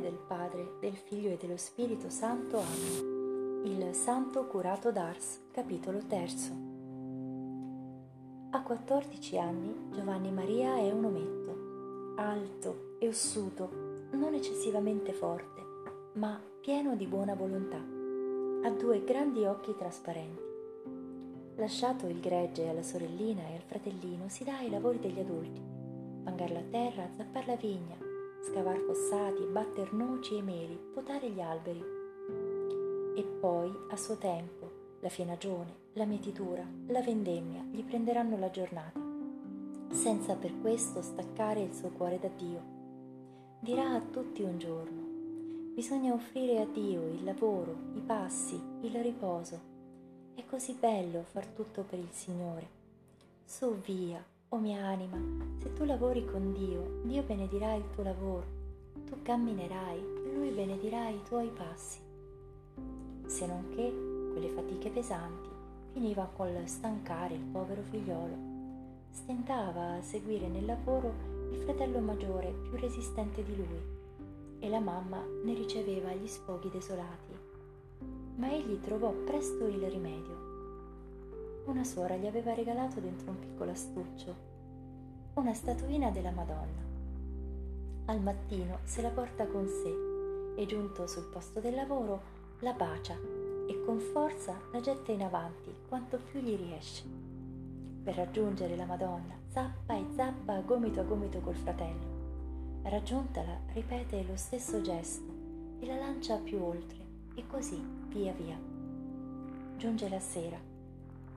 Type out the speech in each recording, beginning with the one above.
nome del Padre, del Figlio e dello Spirito Santo. Amen. Il Santo Curato d'Ars, capitolo terzo. A 14 anni Giovanni Maria è un ometto, alto e ossuto, non eccessivamente forte, ma pieno di buona volontà. Ha due grandi occhi trasparenti. Lasciato il gregge alla sorellina e al fratellino, si dà ai lavori degli adulti. Mangar la terra, zappar la vigna, scavar fossati, batter noci e meli, potare gli alberi. E poi, a suo tempo, la fienagione, la mietitura, la vendemmia gli prenderanno la giornata, senza per questo staccare il suo cuore da Dio. Dirà a tutti un giorno, bisogna offrire a Dio il lavoro, i passi, il riposo. È così bello far tutto per il Signore. Su via, o mia anima, se tu lavori con Dio, Dio benedirà il tuo lavoro. Tu camminerai, Lui benedirà i tuoi passi. Se non che quelle fatiche pesanti finiva col stancare il povero figliolo. Stentava a seguire nel lavoro il fratello maggiore più resistente di lui e la mamma ne riceveva gli sfoghi desolati. Ma egli trovò presto il rimedio una suora gli aveva regalato dentro un piccolo astuccio una statuina della Madonna. Al mattino se la porta con sé e giunto sul posto del lavoro la bacia e con forza la getta in avanti quanto più gli riesce. Per raggiungere la Madonna zappa e zappa gomito a gomito col fratello. Raggiuntala ripete lo stesso gesto e la lancia più oltre e così via via. Giunge la sera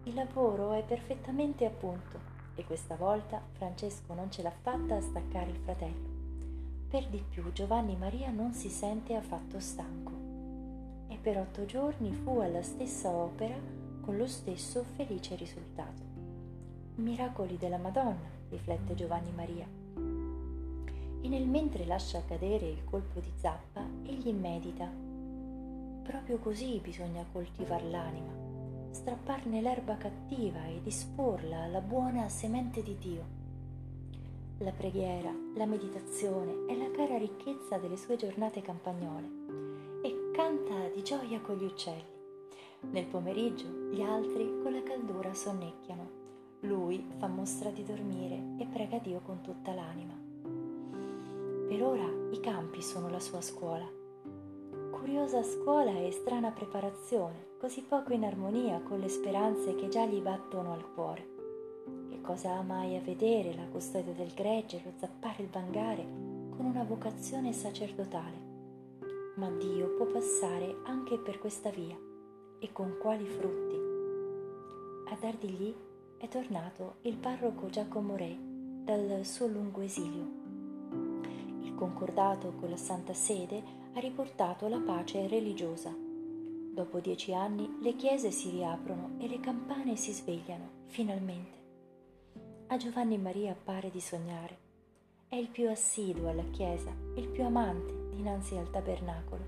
il lavoro è perfettamente a punto e questa volta Francesco non ce l'ha fatta a staccare il fratello. Per di più Giovanni Maria non si sente affatto stanco e per otto giorni fu alla stessa opera con lo stesso felice risultato. Miracoli della Madonna, riflette Giovanni Maria. E nel mentre lascia cadere il colpo di zappa, egli medita. Proprio così bisogna coltivar l'anima strapparne l'erba cattiva e disporla alla buona semente di Dio. La preghiera, la meditazione è la cara ricchezza delle sue giornate campagnole e canta di gioia con gli uccelli. Nel pomeriggio gli altri con la caldura sonnecchiano. Lui fa mostra di dormire e prega Dio con tutta l'anima. Per ora i campi sono la sua scuola curiosa scuola e strana preparazione, così poco in armonia con le speranze che già gli battono al cuore. Che cosa ha mai a vedere la custodia del gregge, lo zappare il bangare con una vocazione sacerdotale? Ma Dio può passare anche per questa via e con quali frutti? A dardi lì è tornato il parroco Giacomo Re dal suo lungo esilio. Concordato con la Santa Sede ha riportato la pace religiosa. Dopo dieci anni le chiese si riaprono e le campane si svegliano, finalmente. A Giovanni Maria pare di sognare. È il più assiduo alla chiesa, il più amante dinanzi al tabernacolo,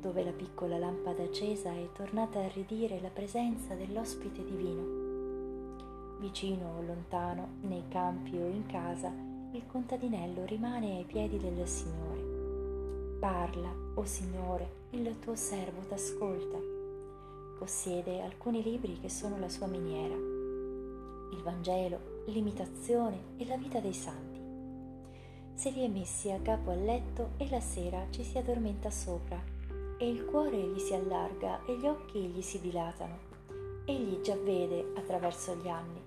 dove la piccola lampada accesa è tornata a ridire la presenza dell'ospite divino. Vicino o lontano, nei campi o in casa, il contadinello rimane ai piedi del Signore Parla, o oh Signore, il tuo servo t'ascolta. Possiede alcuni libri che sono la sua miniera, il Vangelo, l'imitazione e la vita dei santi. Se li è messi a capo al letto e la sera ci si addormenta sopra, e il cuore gli si allarga e gli occhi gli si dilatano. Egli già vede attraverso gli anni.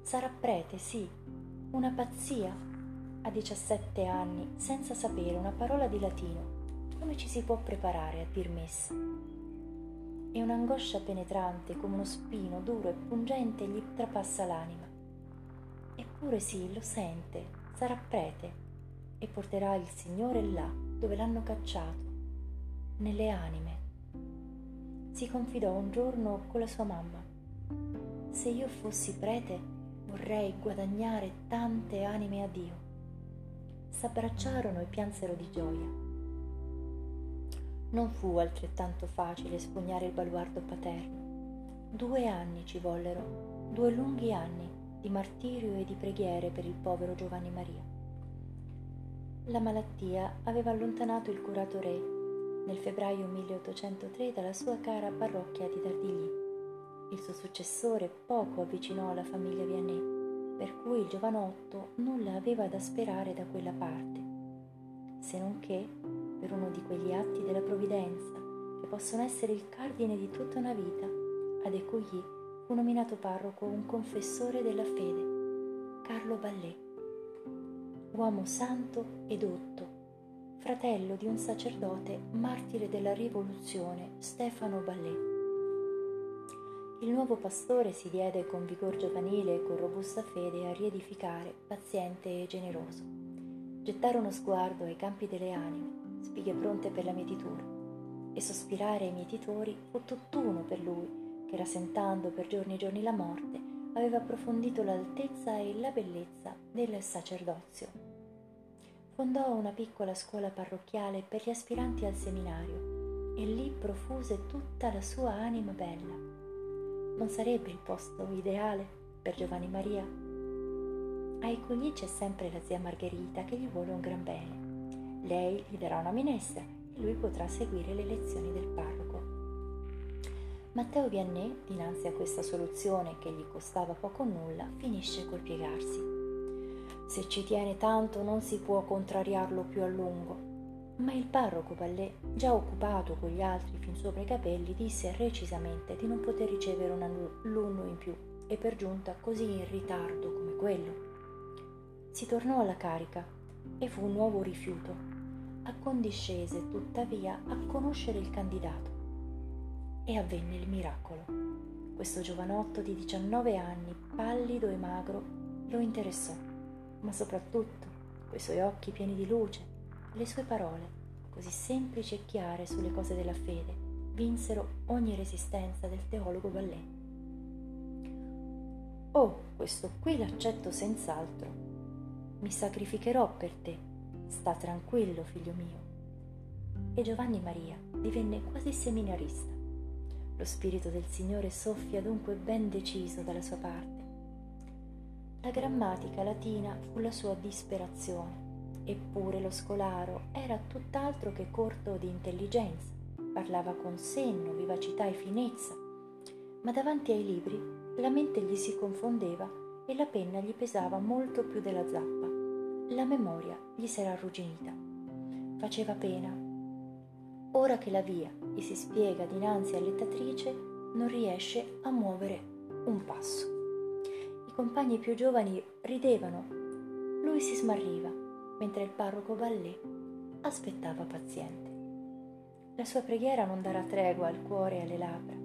Sarà prete, sì, una pazzia a 17 anni senza sapere una parola di latino come ci si può preparare a dir messa? E un'angoscia penetrante come uno spino duro e pungente gli trapassa l'anima. Eppure sì, lo sente, sarà prete e porterà il Signore là dove l'hanno cacciato, nelle anime. Si confidò un giorno con la sua mamma. Se io fossi prete vorrei guadagnare tante anime a Dio. S'abbracciarono e piansero di gioia. Non fu altrettanto facile spugnare il baluardo paterno. Due anni ci vollero, due lunghi anni di martirio e di preghiere per il povero Giovanni Maria. La malattia aveva allontanato il curato re nel febbraio 1803 dalla sua cara parrocchia di Dardigli. Il suo successore poco avvicinò la famiglia Vianney, per cui il giovanotto nulla aveva da sperare da quella parte, se non che per uno di quegli atti della provvidenza che possono essere il cardine di tutta una vita, ad Ecogli fu nominato parroco un confessore della fede, Carlo Ballet, uomo santo e dotto, fratello di un sacerdote martire della rivoluzione, Stefano Ballet. Il nuovo pastore si diede con vigor giovanile e con robusta fede a riedificare, paziente e generoso. Gettare uno sguardo ai campi delle anime, spighe pronte per la mietitura e sospirare ai mietitori fu tutt'uno per lui, che rasentando per giorni e giorni la morte, aveva approfondito l'altezza e la bellezza del sacerdozio. Fondò una piccola scuola parrocchiale per gli aspiranti al seminario e lì profuse tutta la sua anima bella. Non sarebbe il posto ideale per Giovanni Maria? Ai Cogli c'è sempre la zia Margherita che gli vuole un gran bene. Lei gli darà una minestra e lui potrà seguire le lezioni del parroco. Matteo Vianney, dinanzi a questa soluzione che gli costava poco o nulla, finisce col piegarsi. Se ci tiene tanto non si può contrariarlo più a lungo. Ma il parroco Ballet, già occupato con gli altri fin sopra i capelli, disse recisamente di non poter ricevere un alunno in più e per giunta così in ritardo come quello. Si tornò alla carica e fu un nuovo rifiuto accondiscese tuttavia a conoscere il candidato. E avvenne il miracolo. Questo giovanotto di 19 anni, pallido e magro, lo interessò, ma soprattutto quei suoi occhi pieni di luce, le sue parole, così semplici e chiare sulle cose della fede, vinsero ogni resistenza del teologo Ballet. Oh, questo qui l'accetto senz'altro. Mi sacrificherò per te, Sta tranquillo, figlio mio. E Giovanni Maria divenne quasi seminarista. Lo spirito del Signore soffia dunque ben deciso dalla sua parte. La grammatica latina fu la sua disperazione, eppure lo scolaro era tutt'altro che corto di intelligenza, parlava con senno, vivacità e finezza, ma davanti ai libri la mente gli si confondeva e la penna gli pesava molto più della zappa la memoria gli s'era arrugginita. Faceva pena. Ora che la via gli si spiega dinanzi all'ettatrice, non riesce a muovere un passo. I compagni più giovani ridevano, lui si smarriva, mentre il parroco Ballet aspettava paziente. La sua preghiera non darà tregua al cuore e alle labbra,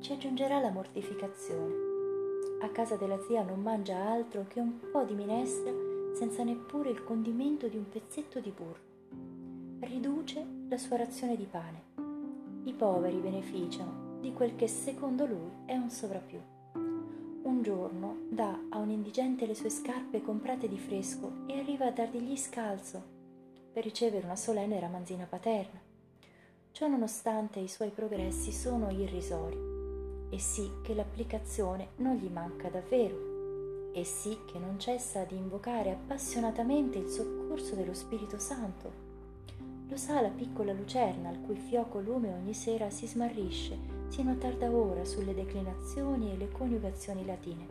ci aggiungerà la mortificazione. A casa della zia non mangia altro che un po' di minestra senza neppure il condimento di un pezzetto di burro. Riduce la sua razione di pane. I poveri beneficiano di quel che secondo lui è un sovrappiù. Un giorno dà a un indigente le sue scarpe comprate di fresco e arriva a dargli scalzo per ricevere una solenne ramanzina paterna. Ciò nonostante i suoi progressi sono irrisori e sì che l'applicazione non gli manca davvero e sì che non cessa di invocare appassionatamente il soccorso dello Spirito Santo. Lo sa la piccola lucerna al cui fioco lume ogni sera si smarrisce sino a tarda ora sulle declinazioni e le coniugazioni latine.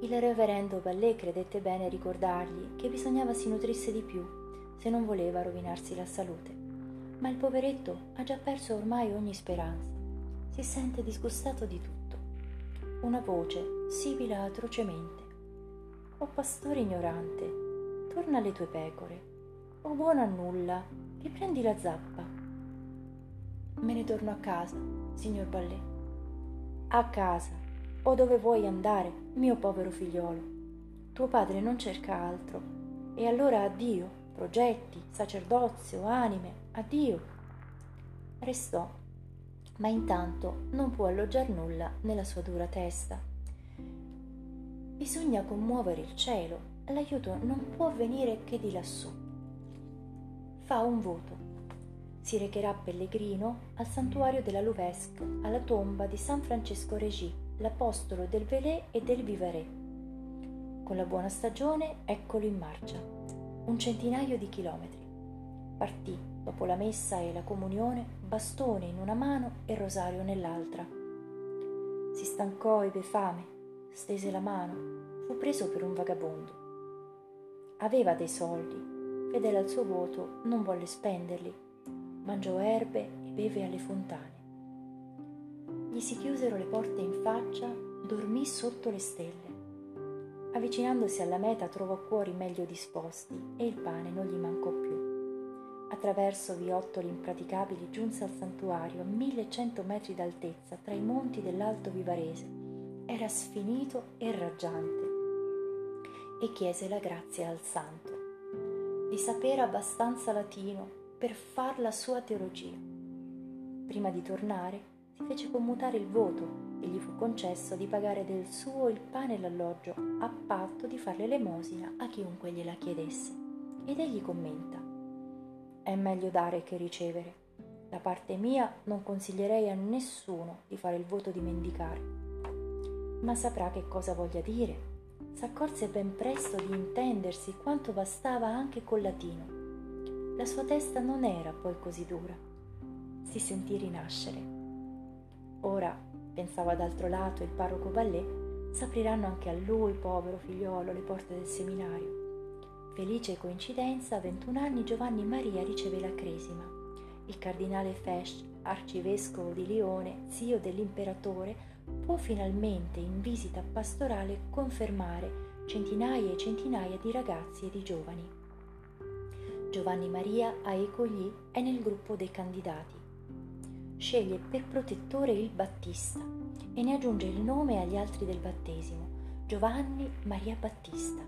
Il reverendo Ballet credette bene ricordargli che bisognava si nutrisse di più se non voleva rovinarsi la salute. Ma il poveretto ha già perso ormai ogni speranza. Si sente disgustato di tutto una voce sibila atrocemente. O pastore ignorante, torna alle tue pecore. O buono a nulla, riprendi la zappa. Me ne torno a casa, signor Ballet. A casa, o dove vuoi andare, mio povero figliolo. Tuo padre non cerca altro. E allora addio, progetti, sacerdozio, anime, addio. Restò ma intanto non può alloggiar nulla nella sua dura testa. Bisogna commuovere il cielo, l'aiuto non può venire che di lassù. Fa un voto. Si recherà pellegrino al santuario della Louvesque, alla tomba di San Francesco Regis, l'apostolo del Velay e del Vivarais. Con la buona stagione eccolo in marcia. un centinaio di chilometri. Partì, dopo la messa e la comunione, bastone in una mano e rosario nell'altra. Si stancò, ebbe fame, stese la mano, fu preso per un vagabondo. Aveva dei soldi, fedele al suo voto, non volle spenderli, mangiò erbe e beve alle fontane. Gli si chiusero le porte in faccia, dormì sotto le stelle. Avvicinandosi alla meta trovò cuori meglio disposti e il pane non gli mancò più. Attraverso viottoli impraticabili giunse al santuario a 1100 metri d'altezza tra i monti dell'Alto Vivarese. Era sfinito e raggiante e chiese la grazia al santo di sapere abbastanza latino per far la sua teologia. Prima di tornare si fece commutare il voto e gli fu concesso di pagare del suo il pane e l'alloggio a patto di fare l'elemosina a chiunque gliela chiedesse. Ed egli commenta: È meglio dare che ricevere. Da parte mia non consiglierei a nessuno di fare il voto di mendicare. Ma saprà che cosa voglia dire. S'accorse ben presto di intendersi quanto bastava anche col latino. La sua testa non era poi così dura. Si sentì rinascere. Ora pensava d'altro lato il parroco Ballè, s'apriranno anche a lui, povero figliolo, le porte del seminario. Felice coincidenza, a 21 anni Giovanni Maria riceve la cresima. Il cardinale Fesch, arcivescovo di Lione, zio dell'imperatore, può finalmente in visita pastorale confermare centinaia e centinaia di ragazzi e di giovani. Giovanni Maria a Ecogli è nel gruppo dei candidati sceglie per protettore il Battista e ne aggiunge il nome agli altri del battesimo, Giovanni Maria Battista.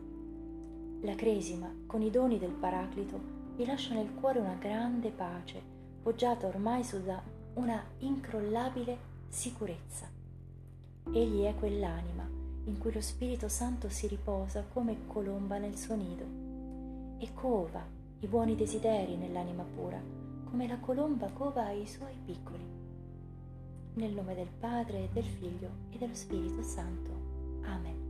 La Cresima, con i doni del Paraclito, gli lascia nel cuore una grande pace, poggiata ormai su da una incrollabile sicurezza. Egli è quell'anima in cui lo Spirito Santo si riposa come colomba nel suo nido e cova i buoni desideri nell'anima pura come la colomba cova i suoi piccoli. Nel nome del Padre, del Figlio e dello Spirito Santo. Amen.